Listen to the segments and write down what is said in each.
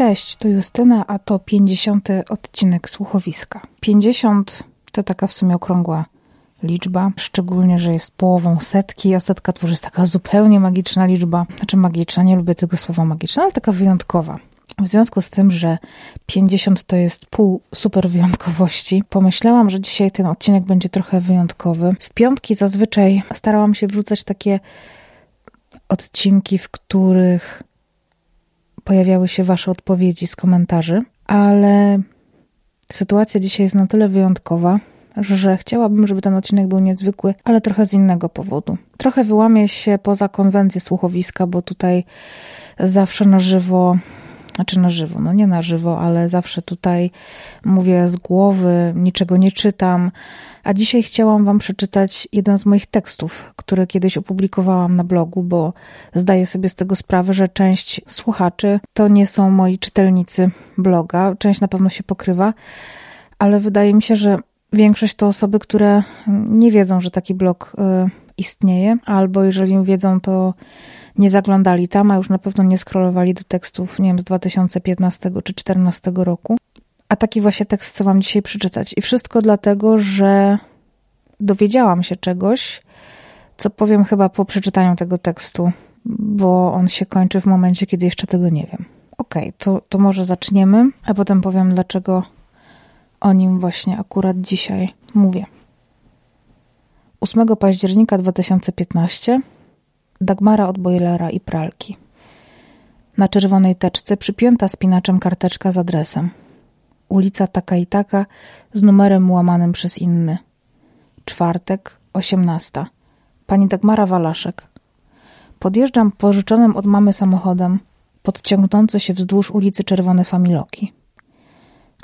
Cześć, to Justyna, a to 50. odcinek słuchowiska. 50 to taka w sumie okrągła liczba, szczególnie, że jest połową setki, a setka już jest taka zupełnie magiczna liczba. Znaczy magiczna, nie lubię tego słowa magiczna, ale taka wyjątkowa. W związku z tym, że 50 to jest pół super wyjątkowości, pomyślałam, że dzisiaj ten odcinek będzie trochę wyjątkowy. W piątki zazwyczaj starałam się wrzucać takie odcinki, w których pojawiały się Wasze odpowiedzi z komentarzy, ale sytuacja dzisiaj jest na tyle wyjątkowa, że chciałabym, żeby ten odcinek był niezwykły, ale trochę z innego powodu. Trochę wyłamię się poza konwencję słuchowiska, bo tutaj zawsze na żywo znaczy na żywo, no nie na żywo, ale zawsze tutaj mówię z głowy, niczego nie czytam. A dzisiaj chciałam Wam przeczytać jeden z moich tekstów, który kiedyś opublikowałam na blogu, bo zdaję sobie z tego sprawę, że część słuchaczy to nie są moi czytelnicy bloga, część na pewno się pokrywa, ale wydaje mi się, że większość to osoby, które nie wiedzą, że taki blog y, istnieje, albo jeżeli wiedzą, to nie zaglądali tam, a już na pewno nie scrollowali do tekstów, nie wiem, z 2015 czy 2014 roku. A taki właśnie tekst chcę Wam dzisiaj przeczytać. I wszystko dlatego, że dowiedziałam się czegoś, co powiem chyba po przeczytaniu tego tekstu, bo on się kończy w momencie, kiedy jeszcze tego nie wiem. Okej, okay, to, to może zaczniemy, a potem powiem, dlaczego o nim właśnie akurat dzisiaj mówię. 8 października 2015 Dagmara od bojlera i pralki. Na czerwonej teczce przypięta spinaczem karteczka z adresem. Ulica taka i taka z numerem łamanym przez inny. Czwartek, osiemnasta. Pani Dagmara Walaszek. Podjeżdżam pożyczonym od mamy samochodem, podciągnący się wzdłuż ulicy Czerwone Familoki.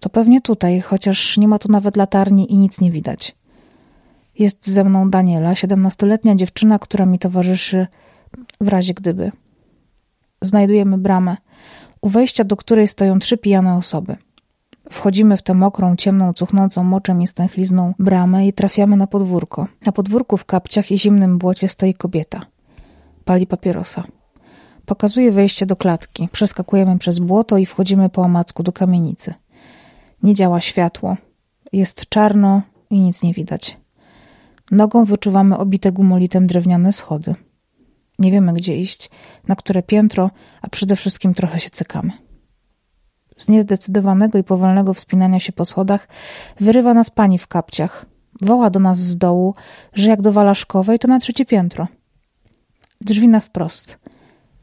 To pewnie tutaj, chociaż nie ma tu nawet latarni i nic nie widać. Jest ze mną Daniela, siedemnastoletnia dziewczyna, która mi towarzyszy w razie gdyby. Znajdujemy bramę, u wejścia do której stoją trzy pijane osoby. Wchodzimy w tę mokrą, ciemną, cuchnącą moczem i stęchlizną bramę i trafiamy na podwórko. Na podwórku w kapciach i zimnym błocie stoi kobieta. Pali papierosa. Pokazuje wejście do klatki. Przeskakujemy przez błoto i wchodzimy po omacku do kamienicy. Nie działa światło. Jest czarno i nic nie widać. Nogą wyczuwamy obite gumolitem drewniane schody. Nie wiemy, gdzie iść, na które piętro, a przede wszystkim trochę się cykamy. Z niezdecydowanego i powolnego wspinania się po schodach wyrywa nas pani w kapciach. Woła do nas z dołu, że jak do Walaszkowej, to na trzecie piętro. Drzwi na wprost.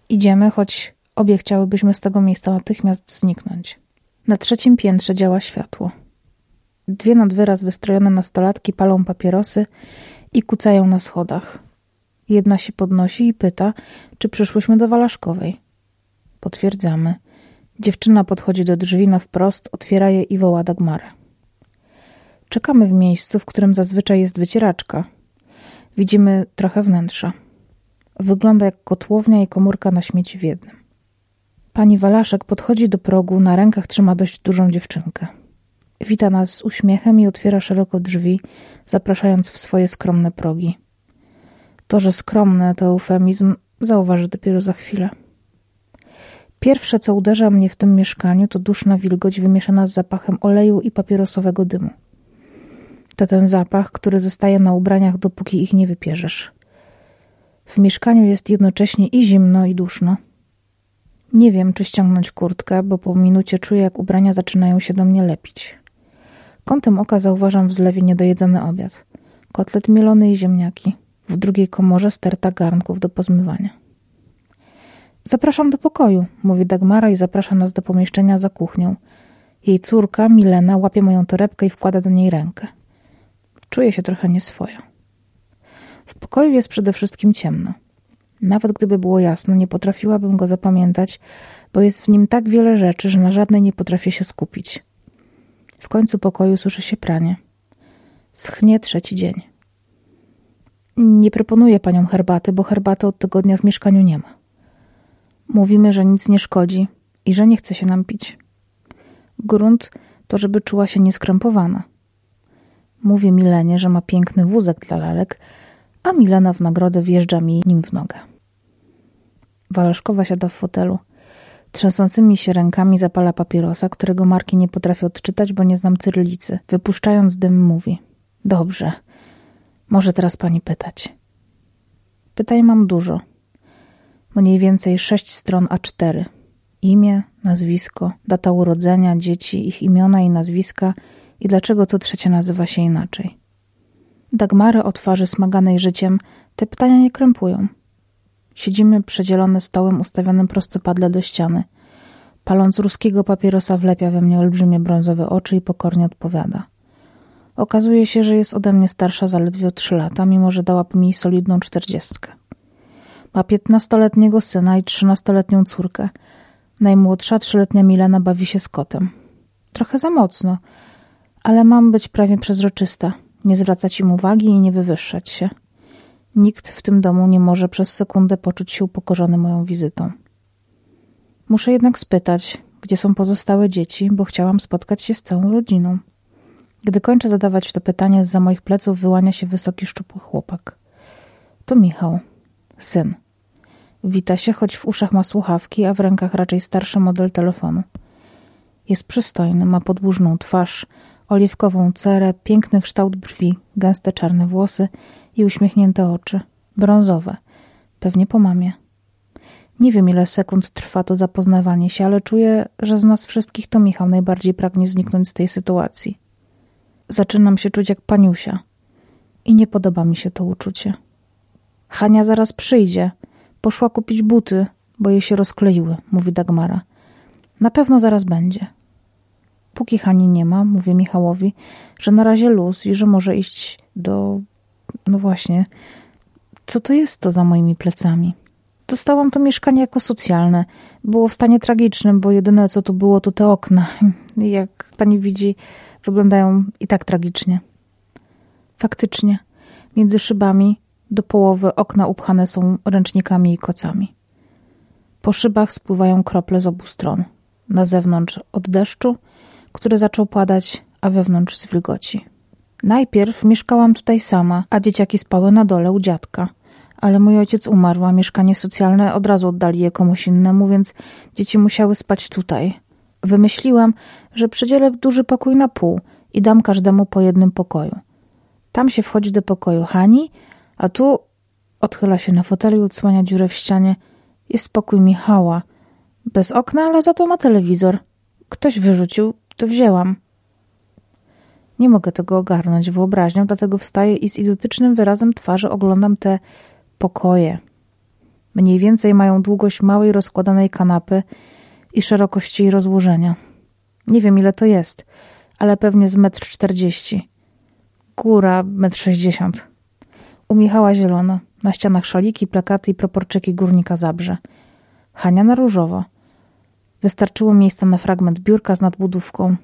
Idziemy, choć obie chciałybyśmy z tego miejsca natychmiast zniknąć. Na trzecim piętrze działa światło. Dwie nad wyraz wystrojone nastolatki palą papierosy i kucają na schodach. Jedna się podnosi i pyta, czy przyszłyśmy do Walaszkowej. Potwierdzamy. Dziewczyna podchodzi do drzwi na wprost, otwiera je i woła Dagmarę. Czekamy w miejscu, w którym zazwyczaj jest wycieraczka. Widzimy trochę wnętrza. Wygląda jak kotłownia i komórka na śmieci w jednym. Pani Walaszek podchodzi do progu, na rękach trzyma dość dużą dziewczynkę. Wita nas z uśmiechem i otwiera szeroko drzwi, zapraszając w swoje skromne progi. To, że skromne to eufemizm, zauważy dopiero za chwilę. Pierwsze, co uderza mnie w tym mieszkaniu, to duszna wilgoć wymieszana z zapachem oleju i papierosowego dymu. To ten zapach, który zostaje na ubraniach, dopóki ich nie wypierzesz. W mieszkaniu jest jednocześnie i zimno, i duszno. Nie wiem, czy ściągnąć kurtkę, bo po minucie czuję, jak ubrania zaczynają się do mnie lepić. Kątem oka zauważam w zlewie niedojedzony obiad. Kotlet mielony i ziemniaki. W drugiej komorze sterta garnków do pozmywania. Zapraszam do pokoju, mówi Dagmara i zaprasza nas do pomieszczenia za kuchnią. Jej córka, Milena, łapie moją torebkę i wkłada do niej rękę. Czuję się trochę nieswojo. W pokoju jest przede wszystkim ciemno. Nawet gdyby było jasno, nie potrafiłabym go zapamiętać, bo jest w nim tak wiele rzeczy, że na żadnej nie potrafię się skupić. W końcu pokoju suszy się pranie. Schnie trzeci dzień. Nie proponuję paniom herbaty, bo herbaty od tygodnia w mieszkaniu nie ma. Mówimy, że nic nie szkodzi i że nie chce się nam pić. Grunt to, żeby czuła się nieskrępowana. Mówię Milenie, że ma piękny wózek dla lalek, a Milena w nagrodę wjeżdża mi nim w nogę. Walaszkowa siada w fotelu. Trzęsącymi się rękami zapala papierosa, którego marki nie potrafię odczytać, bo nie znam cyrylicy. Wypuszczając dym mówi. Dobrze. Może teraz pani pytać. Pytań mam dużo. Mniej więcej sześć stron A4. Imię, nazwisko, data urodzenia, dzieci, ich imiona i nazwiska i dlaczego to trzecie nazywa się inaczej. Dagmary o twarzy smaganej życiem te pytania nie krępują. Siedzimy przedzielone stołem ustawionym prostopadle do ściany. Paląc ruskiego papierosa wlepia we mnie olbrzymie brązowe oczy i pokornie odpowiada. Okazuje się, że jest ode mnie starsza zaledwie o trzy lata, mimo że dałaby mi solidną czterdziestkę. Ma piętnastoletniego syna i trzynastoletnią córkę. Najmłodsza, trzyletnia Milena bawi się z kotem. Trochę za mocno, ale mam być prawie przezroczysta, nie zwracać im uwagi i nie wywyższać się. Nikt w tym domu nie może przez sekundę poczuć się upokorzony moją wizytą. Muszę jednak spytać, gdzie są pozostałe dzieci, bo chciałam spotkać się z całą rodziną. Gdy kończę zadawać to pytanie, za moich pleców wyłania się wysoki, szczupły chłopak. To Michał, syn. Wita się, choć w uszach ma słuchawki, a w rękach raczej starszy model telefonu. Jest przystojny, ma podłużną twarz, oliwkową cerę, piękny kształt brwi, gęste czarne włosy i uśmiechnięte oczy. Brązowe. Pewnie po mamie. Nie wiem, ile sekund trwa to zapoznawanie się, ale czuję, że z nas wszystkich to Michał najbardziej pragnie zniknąć z tej sytuacji. Zaczynam się czuć jak paniusia. I nie podoba mi się to uczucie. Hania zaraz przyjdzie. Poszła kupić buty, bo jej się rozkleiły, mówi Dagmara. Na pewno zaraz będzie. Póki Hani nie ma, mówię Michałowi, że na razie luz i że może iść do. No właśnie, co to jest to za moimi plecami? Dostałam to mieszkanie jako socjalne. Było w stanie tragicznym, bo jedyne co tu było to te okna. Jak pani widzi, wyglądają i tak tragicznie. Faktycznie, między szybami do połowy okna upchane są ręcznikami i kocami. Po szybach spływają krople z obu stron. Na zewnątrz od deszczu, który zaczął padać, a wewnątrz z wilgoci. Najpierw mieszkałam tutaj sama, a dzieciaki spały na dole u dziadka. Ale mój ojciec umarł, a mieszkanie socjalne od razu oddali je komuś innemu, więc dzieci musiały spać tutaj. Wymyśliłam, że przedzielę duży pokój na pół i dam każdemu po jednym pokoju. Tam się wchodzi do pokoju Hani, a tu odchyla się na fotelu i odsłania dziurę w ścianie. Jest pokój Michała. Bez okna, ale za to ma telewizor. Ktoś wyrzucił, to wzięłam. Nie mogę tego ogarnąć wyobraźnią, dlatego wstaję i z idiotycznym wyrazem twarzy oglądam te pokoje. Mniej więcej mają długość małej rozkładanej kanapy i szerokość jej rozłożenia. Nie wiem ile to jest, ale pewnie z metr czterdzieści. Góra metr sześćdziesiąt. U Michała zielono. Na ścianach szaliki, plakaty i proporczyki górnika Zabrze. Hania na różowo. Wystarczyło miejsca na fragment biurka z nadbudówką.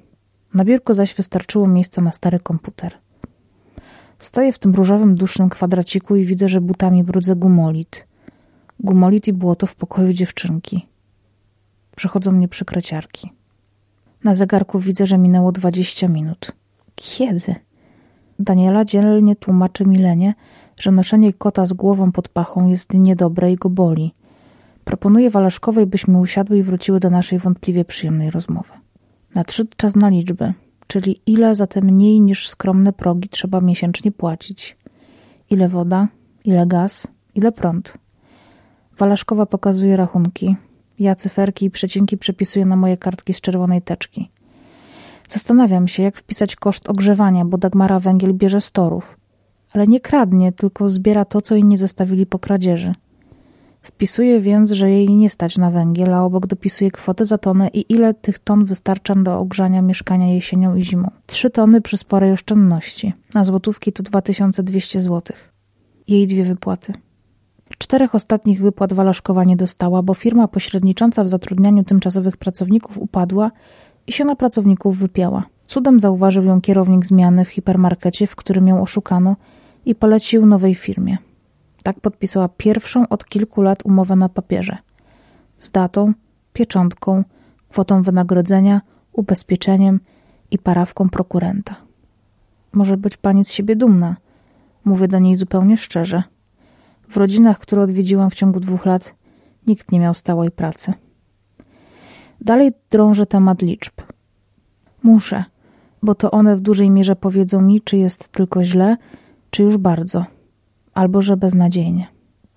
Na biurku zaś wystarczyło miejsca na stary komputer. Stoję w tym różowym, dusznym kwadraciku i widzę, że butami brudzę gumolit. Gumolit i błoto w pokoju dziewczynki. Przechodzą mnie przykreciarki. Na zegarku widzę, że minęło dwadzieścia minut. Kiedy? Daniela dzielnie tłumaczy Milenie, że noszenie kota z głową pod pachą jest niedobre i go boli. Proponuję Walaszkowej, byśmy usiadły i wróciły do naszej wątpliwie przyjemnej rozmowy. Nadszedł czas na liczby, czyli ile za te mniej niż skromne progi trzeba miesięcznie płacić. Ile woda, ile gaz, ile prąd. Walaszkowa pokazuje rachunki. Ja cyferki i przecinki przepisuję na moje kartki z czerwonej teczki. Zastanawiam się, jak wpisać koszt ogrzewania, bo Dagmara węgiel bierze z torów. Ale nie kradnie, tylko zbiera to, co inni zostawili po kradzieży. Wpisuje więc, że jej nie stać na węgiel, a obok dopisuje kwotę za tonę i ile tych ton wystarcza do ogrzania mieszkania jesienią i zimą. Trzy tony przy sporej oszczędności. Na złotówki to 2200 złotych. Jej dwie wypłaty. Czterech ostatnich wypłat Walaszkowa nie dostała, bo firma pośrednicząca w zatrudnianiu tymczasowych pracowników upadła i się na pracowników wypięła. Cudem zauważył ją kierownik zmiany w hipermarkecie, w którym ją oszukano i polecił nowej firmie. Tak podpisała pierwszą od kilku lat umowę na papierze. Z datą, pieczątką, kwotą wynagrodzenia, ubezpieczeniem i parawką prokurenta. Może być pani z siebie dumna. Mówię do niej zupełnie szczerze. W rodzinach, które odwiedziłam w ciągu dwóch lat, nikt nie miał stałej pracy. Dalej drążę temat liczb. Muszę, bo to one w dużej mierze powiedzą mi, czy jest tylko źle, czy już bardzo, albo że beznadziejnie.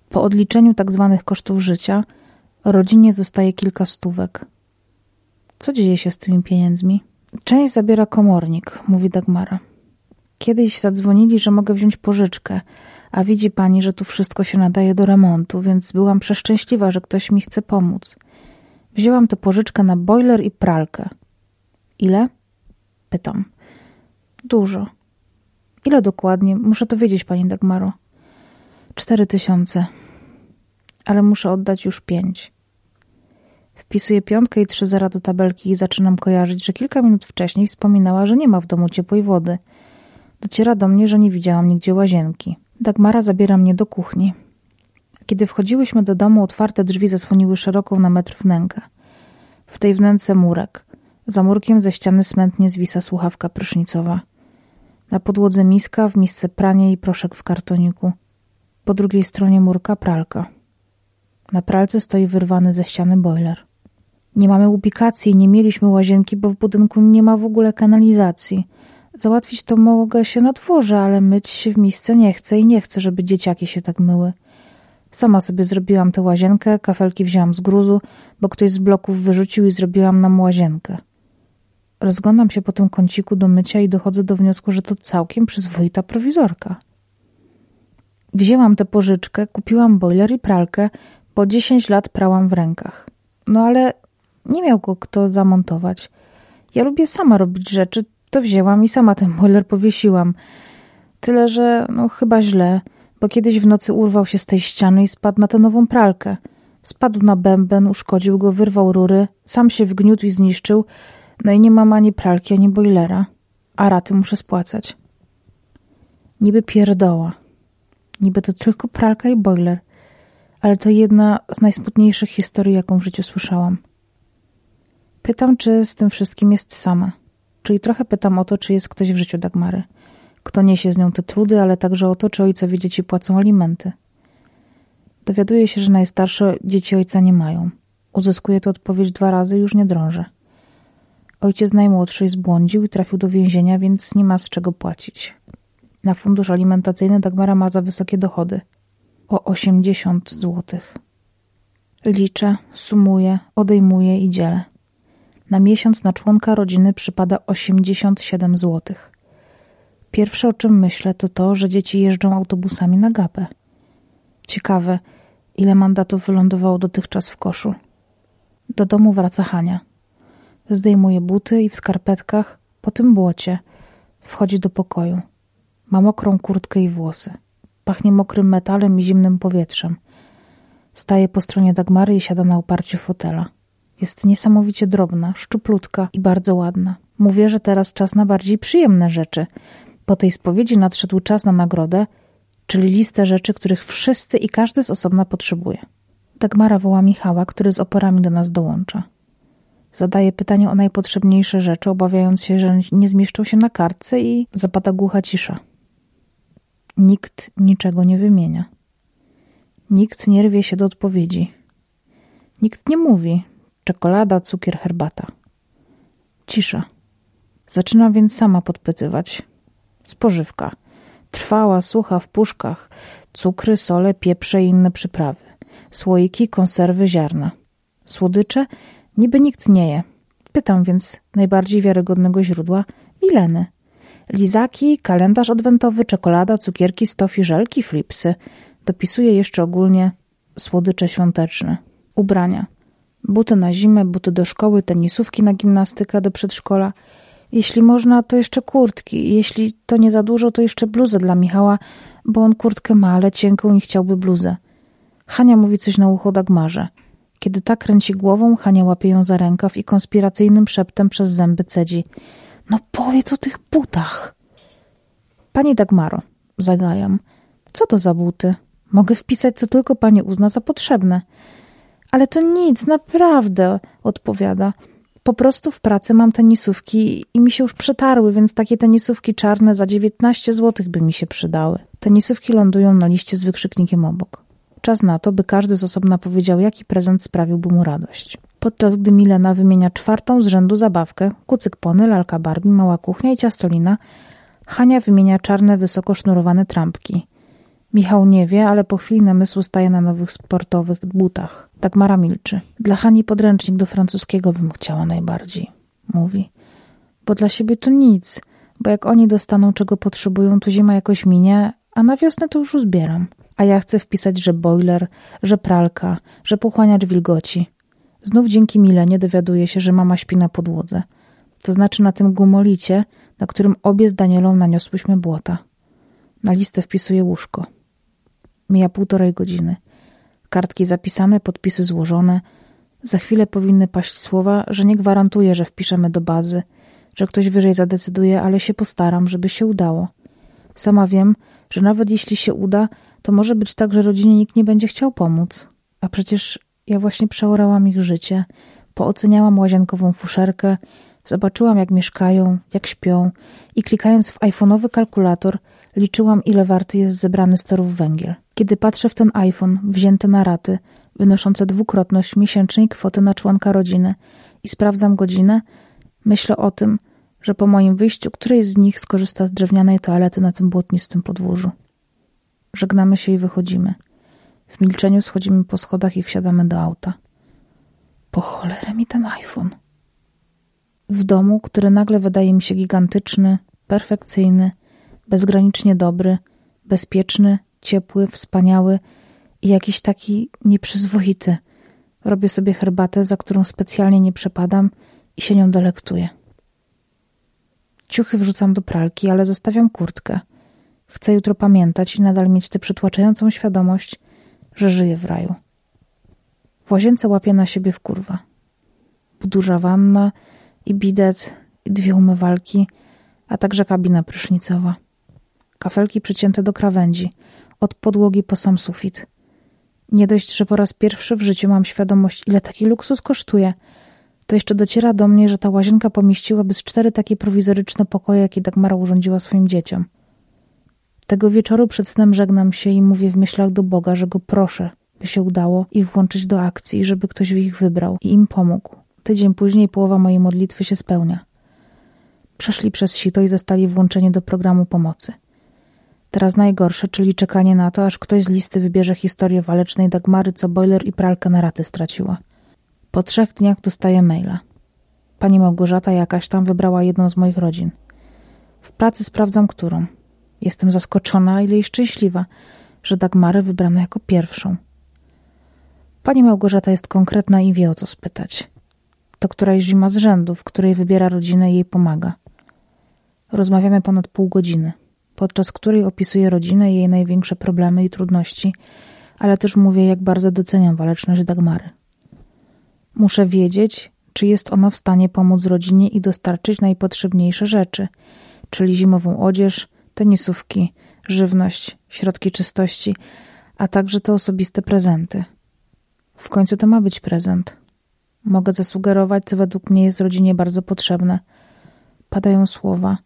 Po odliczeniu tak zwanych kosztów życia rodzinie zostaje kilka stówek. Co dzieje się z tymi pieniędzmi? Część zabiera komornik, mówi Dagmara. Kiedyś zadzwonili, że mogę wziąć pożyczkę, a widzi pani, że tu wszystko się nadaje do remontu, więc byłam przeszczęśliwa, że ktoś mi chce pomóc. Wzięłam tę pożyczkę na boiler i pralkę. Ile? Pytam. Dużo. Ile dokładnie? Muszę to wiedzieć, pani Dagmaro. Cztery tysiące. Ale muszę oddać już pięć. Wpisuję piątkę i trzy zera do tabelki i zaczynam kojarzyć, że kilka minut wcześniej wspominała, że nie ma w domu ciepłej wody. Dociera do mnie, że nie widziałam nigdzie łazienki. Dagmara zabiera mnie do kuchni. Kiedy wchodziłyśmy do domu, otwarte drzwi zasłoniły szeroką na metr wnękę. W tej wnęce murek. Za murkiem ze ściany smętnie zwisa słuchawka prysznicowa. Na podłodze miska, w misce pranie i proszek w kartoniku. Po drugiej stronie murka pralka. Na pralce stoi wyrwany ze ściany boiler. Nie mamy ubikacji, nie mieliśmy łazienki, bo w budynku nie ma w ogóle kanalizacji. Załatwić to mogę się na dworze, ale myć się w misce nie chcę i nie chcę, żeby dzieciaki się tak myły. Sama sobie zrobiłam tę łazienkę, kafelki wzięłam z gruzu, bo ktoś z bloków wyrzucił i zrobiłam nam łazienkę. Rozglądam się po tym kąciku do mycia i dochodzę do wniosku, że to całkiem przyzwoita prowizorka. Wzięłam tę pożyczkę, kupiłam boiler i pralkę, po dziesięć lat prałam w rękach. No ale nie miał go kto zamontować. Ja lubię sama robić rzeczy, to wzięłam i sama ten boiler powiesiłam. Tyle, że no chyba źle, bo kiedyś w nocy urwał się z tej ściany i spadł na tę nową pralkę. Spadł na bęben, uszkodził go, wyrwał rury, sam się wgniótł i zniszczył, no i nie mam ani pralki, ani boilera, a raty muszę spłacać. Niby pierdoła. Niby to tylko pralka i boiler, ale to jedna z najsmutniejszych historii, jaką w życiu słyszałam. Pytam, czy z tym wszystkim jest sama. Czyli trochę pytam o to, czy jest ktoś w życiu Dagmary. Kto niesie z nią te trudy, ale także o to, czy ojcowie dzieci płacą alimenty. Dowiaduję się, że najstarsze dzieci ojca nie mają. Uzyskuję tę odpowiedź dwa razy już nie drążę. Ojciec najmłodszy zbłądził i trafił do więzienia, więc nie ma z czego płacić. Na fundusz alimentacyjny Dagmara ma za wysokie dochody. O 80 złotych. Liczę, sumuję, odejmuję i dzielę. Na miesiąc na członka rodziny przypada 87 zł. Pierwsze o czym myślę to to, że dzieci jeżdżą autobusami na gapę. Ciekawe, ile mandatów wylądowało dotychczas w koszu. Do domu wraca Hania. Zdejmuje buty i w skarpetkach, po tym błocie, wchodzi do pokoju. Ma mokrą kurtkę i włosy. Pachnie mokrym metalem i zimnym powietrzem. Staje po stronie Dagmary i siada na oparciu fotela. Jest niesamowicie drobna, szczuplutka i bardzo ładna. Mówię, że teraz czas na bardziej przyjemne rzeczy. Po tej spowiedzi nadszedł czas na nagrodę, czyli listę rzeczy, których wszyscy i każdy z osobna potrzebuje. Dagmara woła Michała, który z oporami do nas dołącza. Zadaje pytanie o najpotrzebniejsze rzeczy, obawiając się, że nie zmieszczą się na kartce i zapada głucha cisza. Nikt niczego nie wymienia. Nikt nie rwie się do odpowiedzi. Nikt nie mówi, czekolada, cukier, herbata. Cisza. Zaczynam więc sama podpytywać. Spożywka. Trwała, sucha, w puszkach. Cukry, sole, pieprze i inne przyprawy. Słoiki, konserwy, ziarna. Słodycze? Niby nikt nie je. Pytam więc najbardziej wiarygodnego źródła Mileny. Lizaki, kalendarz adwentowy, czekolada, cukierki, stofi, żelki, flipsy. Dopisuje jeszcze ogólnie słodycze świąteczne. Ubrania. Buty na zimę, buty do szkoły, tenisówki na gimnastykę do przedszkola. Jeśli można, to jeszcze kurtki. Jeśli to nie za dużo, to jeszcze bluzę dla Michała, bo on kurtkę ma, ale cienką i chciałby bluzę. Hania mówi coś na ucho Dagmarze. Kiedy ta kręci głową, Hania łapie ją za rękaw i konspiracyjnym szeptem przez zęby cedzi. No powiedz o tych butach. Pani Dagmaro, zagajam. Co to za buty? Mogę wpisać, co tylko pani uzna za potrzebne. Ale to nic, naprawdę, odpowiada. Po prostu w pracy mam tenisówki i mi się już przetarły, więc takie tenisówki czarne za 19 zł by mi się przydały. Tenisówki lądują na liście z wykrzyknikiem obok. Czas na to, by każdy z osobna powiedział, jaki prezent sprawiłby mu radość. Podczas gdy Milena wymienia czwartą z rzędu zabawkę, kucyk pony, lalka Barbie, mała kuchnia i ciastolina, Hania wymienia czarne, wysoko sznurowane trampki. Michał nie wie, ale po chwili namysłu staje na nowych sportowych butach. Dagmara milczy. Dla Hani podręcznik do francuskiego bym chciała najbardziej, mówi. Bo dla siebie to nic, bo jak oni dostaną czego potrzebują, to zima jakoś minie, a na wiosnę to już uzbieram. A ja chcę wpisać, że boiler, że pralka, że pochłaniacz wilgoci. Znów dzięki Milenie dowiaduje się, że mama śpi na podłodze. To znaczy na tym gumolicie, na którym obie z Danielą naniosłyśmy błota. Na listę wpisuje łóżko. Mija półtorej godziny. Kartki zapisane, podpisy złożone. Za chwilę powinny paść słowa, że nie gwarantuję, że wpiszemy do bazy, że ktoś wyżej zadecyduje, ale się postaram, żeby się udało. Sama wiem, że nawet jeśli się uda, to może być tak, że rodzinie nikt nie będzie chciał pomóc. A przecież ja właśnie przeorałam ich życie, pooceniałam łazienkową fuszerkę, zobaczyłam jak mieszkają, jak śpią i klikając w iPhone'owy kalkulator liczyłam ile warty jest zebrany z torów węgiel. Kiedy patrzę w ten iPhone wzięty na raty, wynoszące dwukrotność miesięcznej kwoty na członka rodziny i sprawdzam godzinę, myślę o tym, że po moim wyjściu któryś z nich skorzysta z drewnianej toalety na tym błotnistym podwórzu. Żegnamy się i wychodzimy. W milczeniu schodzimy po schodach i wsiadamy do auta. Po cholerę mi ten iPhone. W domu, który nagle wydaje mi się gigantyczny, perfekcyjny, bezgranicznie dobry, bezpieczny, ciepły, wspaniały i jakiś taki nieprzyzwoity. Robię sobie herbatę, za którą specjalnie nie przepadam i się nią delektuję. Ciuchy wrzucam do pralki, ale zostawiam kurtkę. Chcę jutro pamiętać i nadal mieć tę przytłaczającą świadomość, że żyję w raju. W łazience łapię na siebie w kurwa. Duża wanna i bidet i dwie umywalki, a także kabina prysznicowa. Kafelki przycięte do krawędzi, od podłogi po sam sufit. Nie dość, że po raz pierwszy w życiu mam świadomość, ile taki luksus kosztuje, to jeszcze dociera do mnie, że ta łazienka pomieściłaby z cztery takie prowizoryczne pokoje, jakie Dagmara urządziła swoim dzieciom. Tego wieczoru przed snem żegnam się i mówię w myślach do Boga, że go proszę, by się udało ich włączyć do akcji, żeby ktoś ich wybrał i im pomógł. Tydzień później połowa mojej modlitwy się spełnia. Przeszli przez sito i zostali włączeni do programu pomocy. Teraz najgorsze, czyli czekanie na to, aż ktoś z listy wybierze historię walecznej Dagmary, co boiler i pralkę na raty straciła. Po trzech dniach dostaję maila. Pani Małgorzata jakaś tam wybrała jedną z moich rodzin. W pracy sprawdzam, którą. Jestem zaskoczona, ile i szczęśliwa, że Dagmarę wybrano jako pierwszą. Pani Małgorzata jest konkretna i wie o co spytać. To któraś zima z rzędu, w której wybiera rodzinę i jej pomaga. Rozmawiamy ponad pół godziny, podczas której opisuję rodzinę i jej największe problemy i trudności, ale też mówię, jak bardzo doceniam waleczność Dagmary. Muszę wiedzieć, czy jest ona w stanie pomóc rodzinie i dostarczyć najpotrzebniejsze rzeczy, czyli zimową odzież, tenisówki, żywność, środki czystości, a także te osobiste prezenty. W końcu to ma być prezent. Mogę zasugerować, co według mnie jest rodzinie bardzo potrzebne. Padają słowa: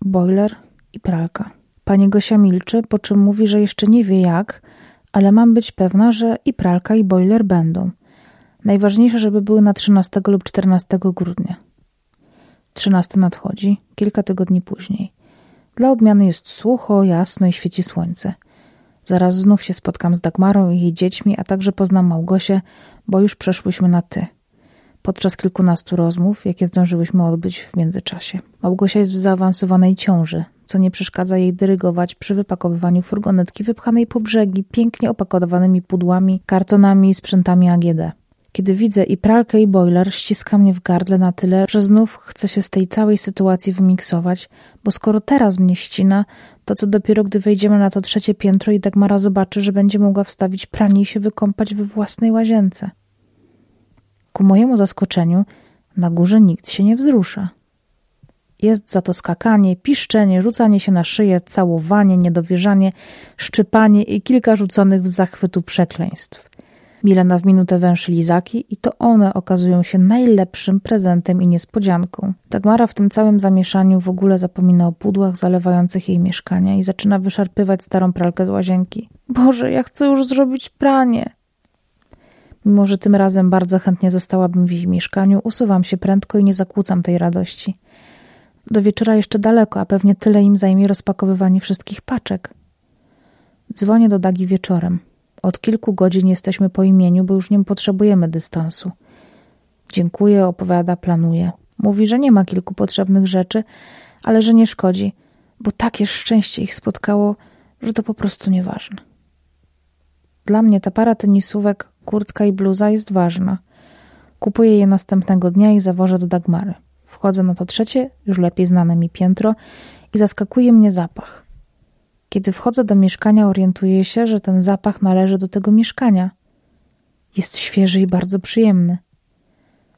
boiler i pralka. Pani Gosia milczy, po czym mówi, że jeszcze nie wie jak, ale mam być pewna, że i pralka, i boiler będą. Najważniejsze, żeby były na 13 lub 14 grudnia. 13 nadchodzi, kilka tygodni później. Dla odmiany jest sucho, jasno i świeci słońce. Zaraz znów się spotkam z Dagmarą i jej dziećmi, a także poznam Małgosię, bo już przeszłyśmy na ty. Podczas kilkunastu rozmów, jakie zdążyłyśmy odbyć w międzyczasie. Małgosia jest w zaawansowanej ciąży, co nie przeszkadza jej dyrygować przy wypakowywaniu furgonetki wypchanej po brzegi pięknie opakowanymi pudłami, kartonami i sprzętami AGD. Kiedy widzę i pralkę, i boiler, ściska mnie w gardle na tyle, że znów chcę się z tej całej sytuacji wymiksować, bo skoro teraz mnie ścina, to co dopiero gdy wejdziemy na to trzecie piętro i Dagmara zobaczy, że będzie mogła wstawić pranie i się wykąpać we własnej łazience. Ku mojemu zaskoczeniu na górze nikt się nie wzrusza. Jest za to skakanie, piszczenie, rzucanie się na szyję, całowanie, niedowierzanie, szczypanie i kilka rzuconych w zachwytu przekleństw. Milena w minutę węszy lizaki i to one okazują się najlepszym prezentem i niespodzianką. Dagmara w tym całym zamieszaniu w ogóle zapomina o pudłach zalewających jej mieszkania i zaczyna wyszarpywać starą pralkę z łazienki. Boże, ja chcę już zrobić pranie! Mimo, że tym razem bardzo chętnie zostałabym w jej mieszkaniu, usuwam się prędko i nie zakłócam tej radości. Do wieczora jeszcze daleko, a pewnie tyle im zajmie rozpakowywanie wszystkich paczek. Dzwonię do Dagi wieczorem. Od kilku godzin jesteśmy po imieniu, bo już nie potrzebujemy dystansu. Dziękuję, opowiada, planuje. Mówi, że nie ma kilku potrzebnych rzeczy, ale że nie szkodzi, bo takie szczęście ich spotkało, że to po prostu nieważne. Dla mnie ta para tenisówek, kurtka i bluza jest ważna. Kupuję je następnego dnia i zawożę do Dagmary. Wchodzę na to trzecie, już lepiej znane mi piętro i zaskakuje mnie zapach. Kiedy wchodzę do mieszkania, orientuję się, że ten zapach należy do tego mieszkania. Jest świeży i bardzo przyjemny.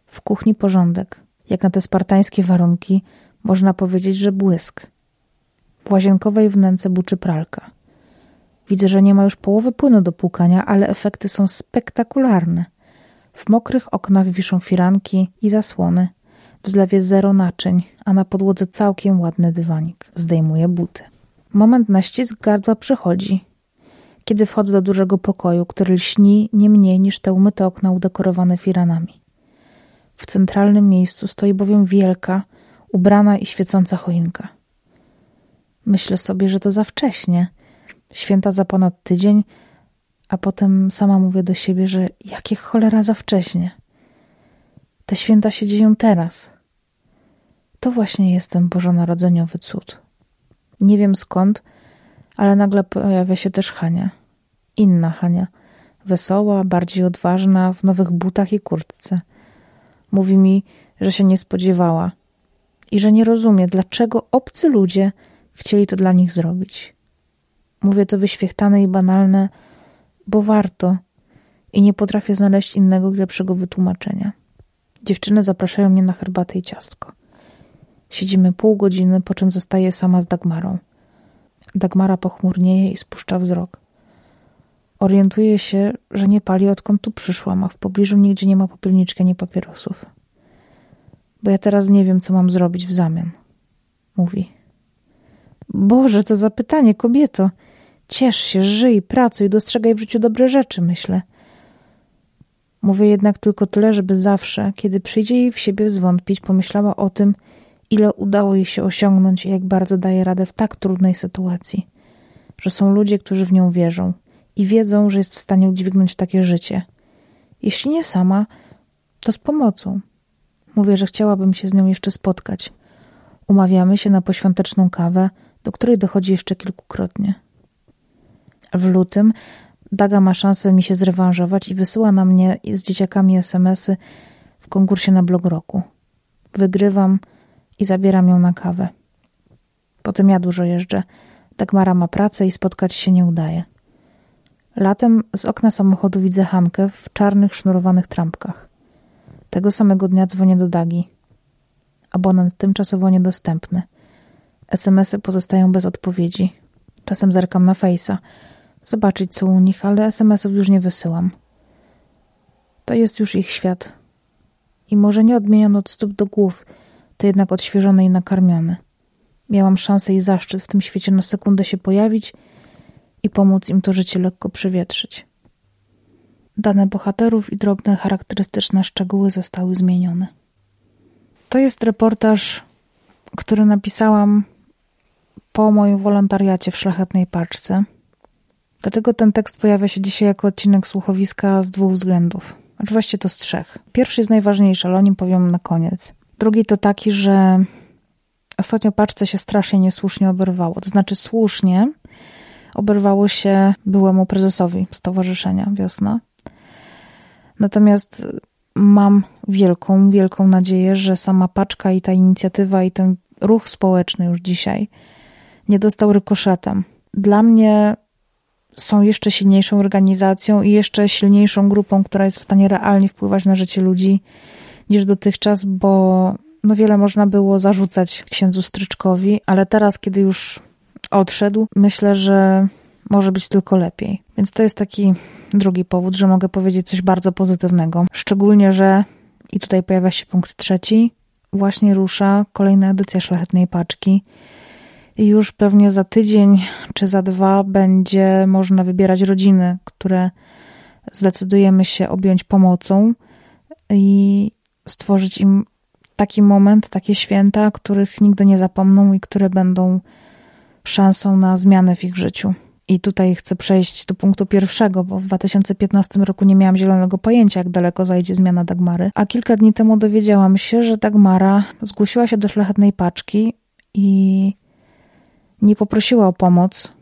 W kuchni porządek. Jak na te spartańskie warunki, można powiedzieć, że błysk. W łazienkowej wnęce buczy pralka. Widzę, że nie ma już połowy płynu do płukania, ale efekty są spektakularne. W mokrych oknach wiszą firanki i zasłony. W zlewie zero naczyń, a na podłodze całkiem ładny dywanik. Zdejmuję buty. Moment na ścisk gardła przychodzi, kiedy wchodzę do dużego pokoju, który lśni nie mniej niż te umyte okna udekorowane firanami. W centralnym miejscu stoi bowiem wielka, ubrana i świecąca choinka. Myślę sobie, że to za wcześnie. Święta za ponad tydzień, a potem sama mówię do siebie, że jakie cholera za wcześnie. Te święta się dzieją teraz. To właśnie jest ten bożonarodzeniowy cud. Nie wiem skąd, ale nagle pojawia się też Hania. Inna Hania. Wesoła, bardziej odważna, w nowych butach i kurtce. Mówi mi, że się nie spodziewała i że nie rozumie, dlaczego obcy ludzie chcieli to dla nich zrobić. Mówię to wyświechtane i banalne, bo warto i nie potrafię znaleźć innego, lepszego wytłumaczenia. Dziewczyny zapraszają mnie na herbatę i ciastko. Siedzimy pół godziny, po czym zostaję sama z Dagmarą. Dagmara pochmurnieje i spuszcza wzrok. Orientuję się, że nie pali odkąd tu przyszłam, a w pobliżu nigdzie nie ma popielniczki ani papierosów. Bo ja teraz nie wiem, co mam zrobić w zamian. Mówi. Boże, to zapytanie, kobieto. Ciesz się, żyj, pracuj, dostrzegaj w życiu dobre rzeczy, myślę. Mówię jednak tylko tyle, żeby zawsze, kiedy przyjdzie jej w siebie zwątpić, pomyślała o tym, ile udało jej się osiągnąć i jak bardzo daje radę w tak trudnej sytuacji. Że są ludzie, którzy w nią wierzą i wiedzą, że jest w stanie udźwignąć takie życie. Jeśli nie sama, to z pomocą. Mówię, że chciałabym się z nią jeszcze spotkać. Umawiamy się na poświąteczną kawę, do której dochodzi jeszcze kilkukrotnie. W lutym Daga ma szansę mi się zrewanżować i wysyła na mnie z dzieciakami SMSy w konkursie na blog roku. Wygrywam i zabieram ją na kawę. Potem ja dużo jeżdżę. Dagmara ma pracę i spotkać się nie udaje. Latem z okna samochodu widzę Hankę w czarnych, sznurowanych trampkach. Tego samego dnia dzwonię do Dagi. Abonent tymczasowo niedostępny. SMSy pozostają bez odpowiedzi. Czasem zerkam na Face'a, zobaczyć co u nich, ale SMSów już nie wysyłam. To jest już ich świat. I może nie odmieniony od stóp do głów – to jednak odświeżony i nakarmiony. Miałam szansę i zaszczyt w tym świecie na sekundę się pojawić i pomóc im to życie lekko przewietrzyć. Dane bohaterów i drobne charakterystyczne szczegóły zostały zmienione. To jest reportaż, który napisałam po moim wolontariacie w szlachetnej paczce. Dlatego ten tekst pojawia się dzisiaj jako odcinek słuchowiska z dwóch względów. Oczywiście to z trzech. Pierwszy jest najważniejszy, ale o nim powiem na koniec. Drugi to taki, że ostatnio paczce się strasznie niesłusznie oberwało. To znaczy słusznie oberwało się byłemu prezesowi Stowarzyszenia Wiosna. Natomiast mam wielką, wielką nadzieję, że sama paczka i ta inicjatywa i ten ruch społeczny już dzisiaj nie dostał rykoszetem. Dla mnie są jeszcze silniejszą organizacją i jeszcze silniejszą grupą, która jest w stanie realnie wpływać na życie ludzi niż dotychczas, bo no wiele można było zarzucać księdzu Stryczkowi, ale teraz, kiedy już odszedł, myślę, że może być tylko lepiej. Więc to jest taki drugi powód, że mogę powiedzieć coś bardzo pozytywnego. Szczególnie, że i tutaj pojawia się punkt trzeci, właśnie rusza kolejna edycja Szlachetnej Paczki. I już pewnie za tydzień czy za dwa będzie można wybierać rodziny, które zdecydujemy się objąć pomocą i stworzyć im taki moment, takie święta, których nigdy nie zapomną i które będą szansą na zmianę w ich życiu. I tutaj chcę przejść do punktu pierwszego, bo w 2015 roku nie miałam zielonego pojęcia, jak daleko zajdzie zmiana Dagmary. A kilka dni temu dowiedziałam się, że Dagmara zgłosiła się do szlachetnej paczki i nie poprosiła o pomoc,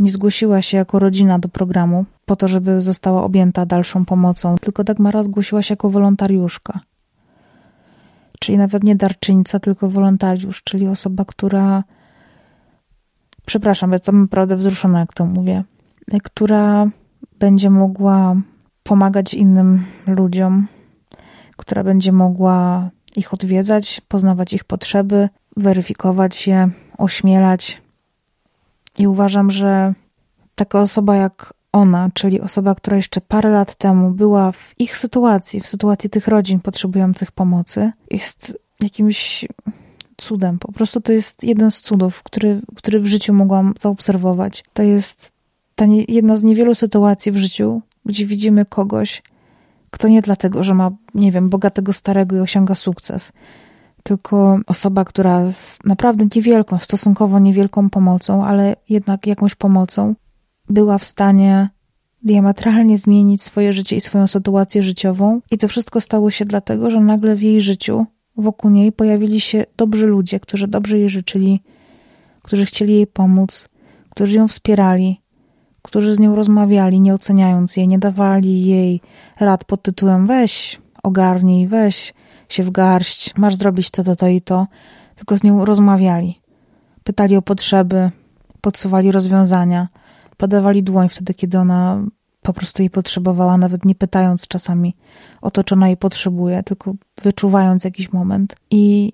nie zgłosiła się jako rodzina do programu po to, żeby została objęta dalszą pomocą, tylko Dagmara zgłosiła się jako wolontariuszka. Czyli nawet nie darczyńca, tylko wolontariusz, czyli osoba, która przepraszam, jestem naprawdę wzruszona, jak to mówię, która będzie mogła pomagać innym ludziom, która będzie mogła ich odwiedzać, poznawać ich potrzeby, weryfikować je, ośmielać. I uważam, że taka osoba jak ona, czyli osoba, która jeszcze parę lat temu była w ich sytuacji, w sytuacji tych rodzin potrzebujących pomocy, jest jakimś cudem. Po prostu to jest jeden z cudów, który, który w życiu mogłam zaobserwować. To jest ta nie, jedna z niewielu sytuacji w życiu, gdzie widzimy kogoś, kto nie dlatego, że ma, nie wiem, bogatego starego i osiąga sukces, tylko osoba, która z naprawdę niewielką, stosunkowo niewielką pomocą, ale jednak jakąś pomocą, była w stanie diametralnie zmienić swoje życie i swoją sytuację życiową. I to wszystko stało się dlatego, że nagle w jej życiu wokół niej pojawili się dobrzy ludzie, którzy dobrze jej życzyli, którzy chcieli jej pomóc, którzy ją wspierali, którzy z nią rozmawiali, nie oceniając jej, nie dawali jej rad pod tytułem weź, ogarnij, weź się w garść, masz zrobić to, to, to i to, tylko z nią rozmawiali. Pytali o potrzeby, podsuwali rozwiązania, podawali dłoń wtedy, kiedy ona po prostu jej potrzebowała, nawet nie pytając czasami o to, czy ona jej potrzebuje, tylko wyczuwając jakiś moment. I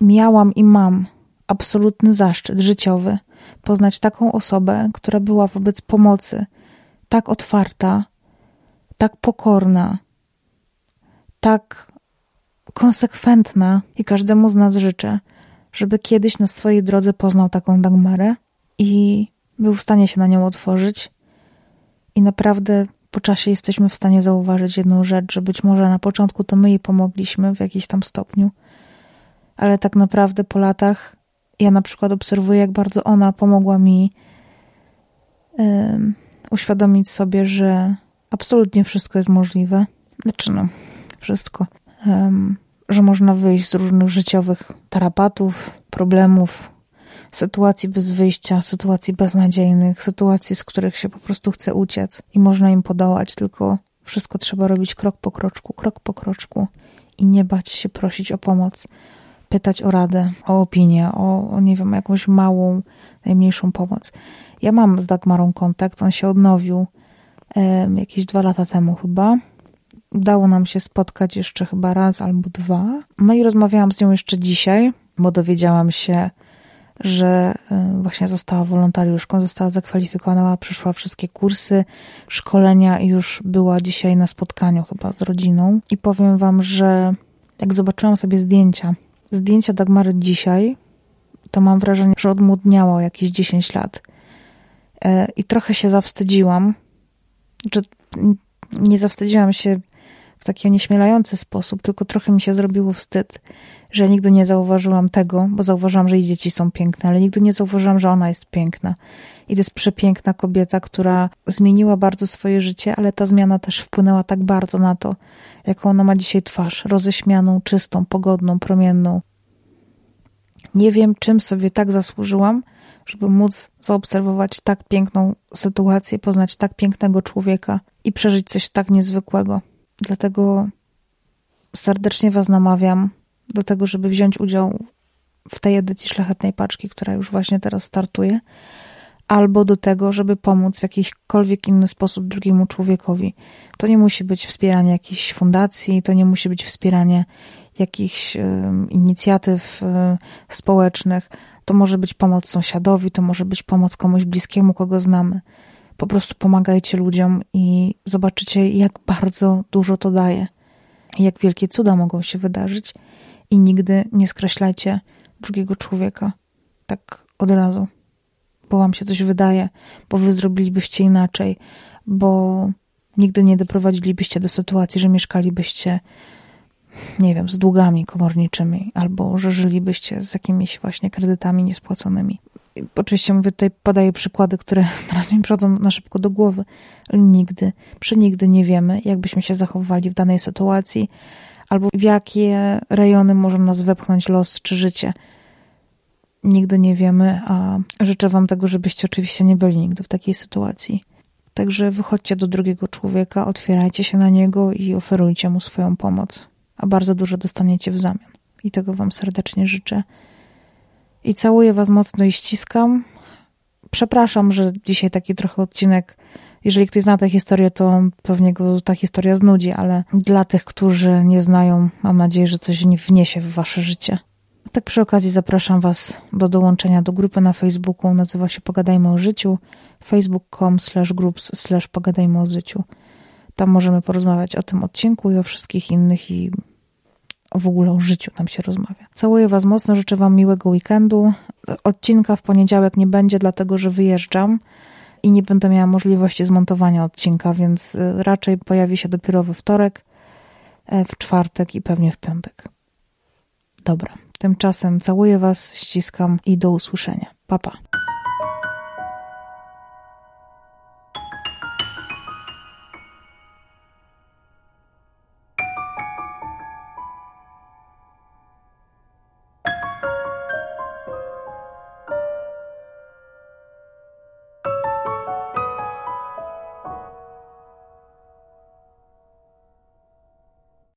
miałam i mam absolutny zaszczyt życiowy poznać taką osobę, która była wobec pomocy tak otwarta, tak pokorna, tak konsekwentna i każdemu z nas życzę, żeby kiedyś na swojej drodze poznał taką Dagmarę i był w stanie się na nią otworzyć i naprawdę po czasie jesteśmy w stanie zauważyć jedną rzecz, że być może na początku to my jej pomogliśmy w jakimś tam stopniu, ale tak naprawdę po latach ja na przykład obserwuję, jak bardzo ona pomogła mi uświadomić sobie, że absolutnie wszystko jest możliwe. Znaczy, no, wszystko. Że można wyjść z różnych życiowych tarapatów, problemów, sytuacji bez wyjścia, sytuacji beznadziejnych, sytuacji, z których się po prostu chce uciec i można im podołać, tylko wszystko trzeba robić krok po kroczku, krok po kroczku i nie bać się prosić o pomoc, pytać o radę, o opinię, o, o nie wiem, jakąś małą, najmniejszą pomoc. Ja mam z Dagmarą kontakt, on się odnowił um, jakieś dwa lata temu chyba. Udało nam się spotkać jeszcze chyba raz albo dwa. No i rozmawiałam z nią jeszcze dzisiaj, bo dowiedziałam się, że y, właśnie została wolontariuszką, została zakwalifikowana, przeszła wszystkie kursy, szkolenia i już była dzisiaj na spotkaniu chyba z rodziną. I powiem wam, że jak zobaczyłam sobie zdjęcia, zdjęcia Dagmary dzisiaj, to mam wrażenie, że odmłodniała jakieś 10 lat. E, I trochę się zawstydziłam, że nie zawstydziłam się w taki onieśmielający sposób, tylko trochę mi się zrobiło wstyd, że nigdy nie zauważyłam tego, bo zauważyłam, że jej dzieci są piękne, ale nigdy nie zauważyłam, że ona jest piękna. I to jest przepiękna kobieta, która zmieniła bardzo swoje życie, ale ta zmiana też wpłynęła tak bardzo na to, jaką ona ma dzisiaj twarz, roześmianą, czystą, pogodną, promienną. Nie wiem, czym sobie tak zasłużyłam, żeby móc zaobserwować tak piękną sytuację, poznać tak pięknego człowieka i przeżyć coś tak niezwykłego. Dlatego serdecznie Was namawiam do tego, żeby wziąć udział w tej edycji Szlachetnej Paczki, która już właśnie teraz startuje, albo do tego, żeby pomóc w jakikolwiek inny sposób drugiemu człowiekowi. To nie musi być wspieranie jakiejś fundacji, to nie musi być wspieranie jakichś y, inicjatyw y, społecznych, to może być pomoc sąsiadowi, to może być pomoc komuś bliskiemu, kogo znamy. Po prostu pomagajcie ludziom i zobaczycie, jak bardzo dużo to daje, jak wielkie cuda mogą się wydarzyć. I nigdy nie skreślajcie drugiego człowieka tak od razu, bo wam się coś wydaje, bo wy zrobilibyście inaczej, bo nigdy nie doprowadzilibyście do sytuacji, że mieszkalibyście, nie wiem, z długami komorniczymi, albo że żylibyście z jakimiś właśnie kredytami niespłaconymi. Oczywiście mówię tutaj, podaję przykłady, które teraz mi przychodzą na szybko do głowy, ale nigdy, przenigdy nie wiemy, jak byśmy się zachowywali w danej sytuacji, albo w jakie rejony może nas wepchnąć los czy życie. Nigdy nie wiemy, a życzę Wam tego, żebyście oczywiście nie byli nigdy w takiej sytuacji. Także wychodźcie do drugiego człowieka, otwierajcie się na niego i oferujcie mu swoją pomoc, a bardzo dużo dostaniecie w zamian. I tego Wam serdecznie życzę. I całuję Was mocno i ściskam. Przepraszam, że dzisiaj taki trochę odcinek. Jeżeli ktoś zna tę historię, to pewnie go ta historia znudzi, ale dla tych, którzy nie znają, mam nadzieję, że coś wniesie w Wasze życie. Tak przy okazji zapraszam Was do dołączenia do grupy na Facebooku. Nazywa się Pogadajmy o życiu. facebook.com slash groups slash pogadajmy o życiu. Tam możemy porozmawiać o tym odcinku i o wszystkich innych i w ogóle o życiu nam się rozmawia. Całuję Was mocno, życzę Wam miłego weekendu. Odcinka w poniedziałek nie będzie, dlatego że wyjeżdżam i nie będę miała możliwości zmontowania odcinka, więc y, raczej pojawi się dopiero we wtorek, e, w czwartek i pewnie w piątek. Dobra, tymczasem całuję Was, ściskam i do usłyszenia. Pa, pa.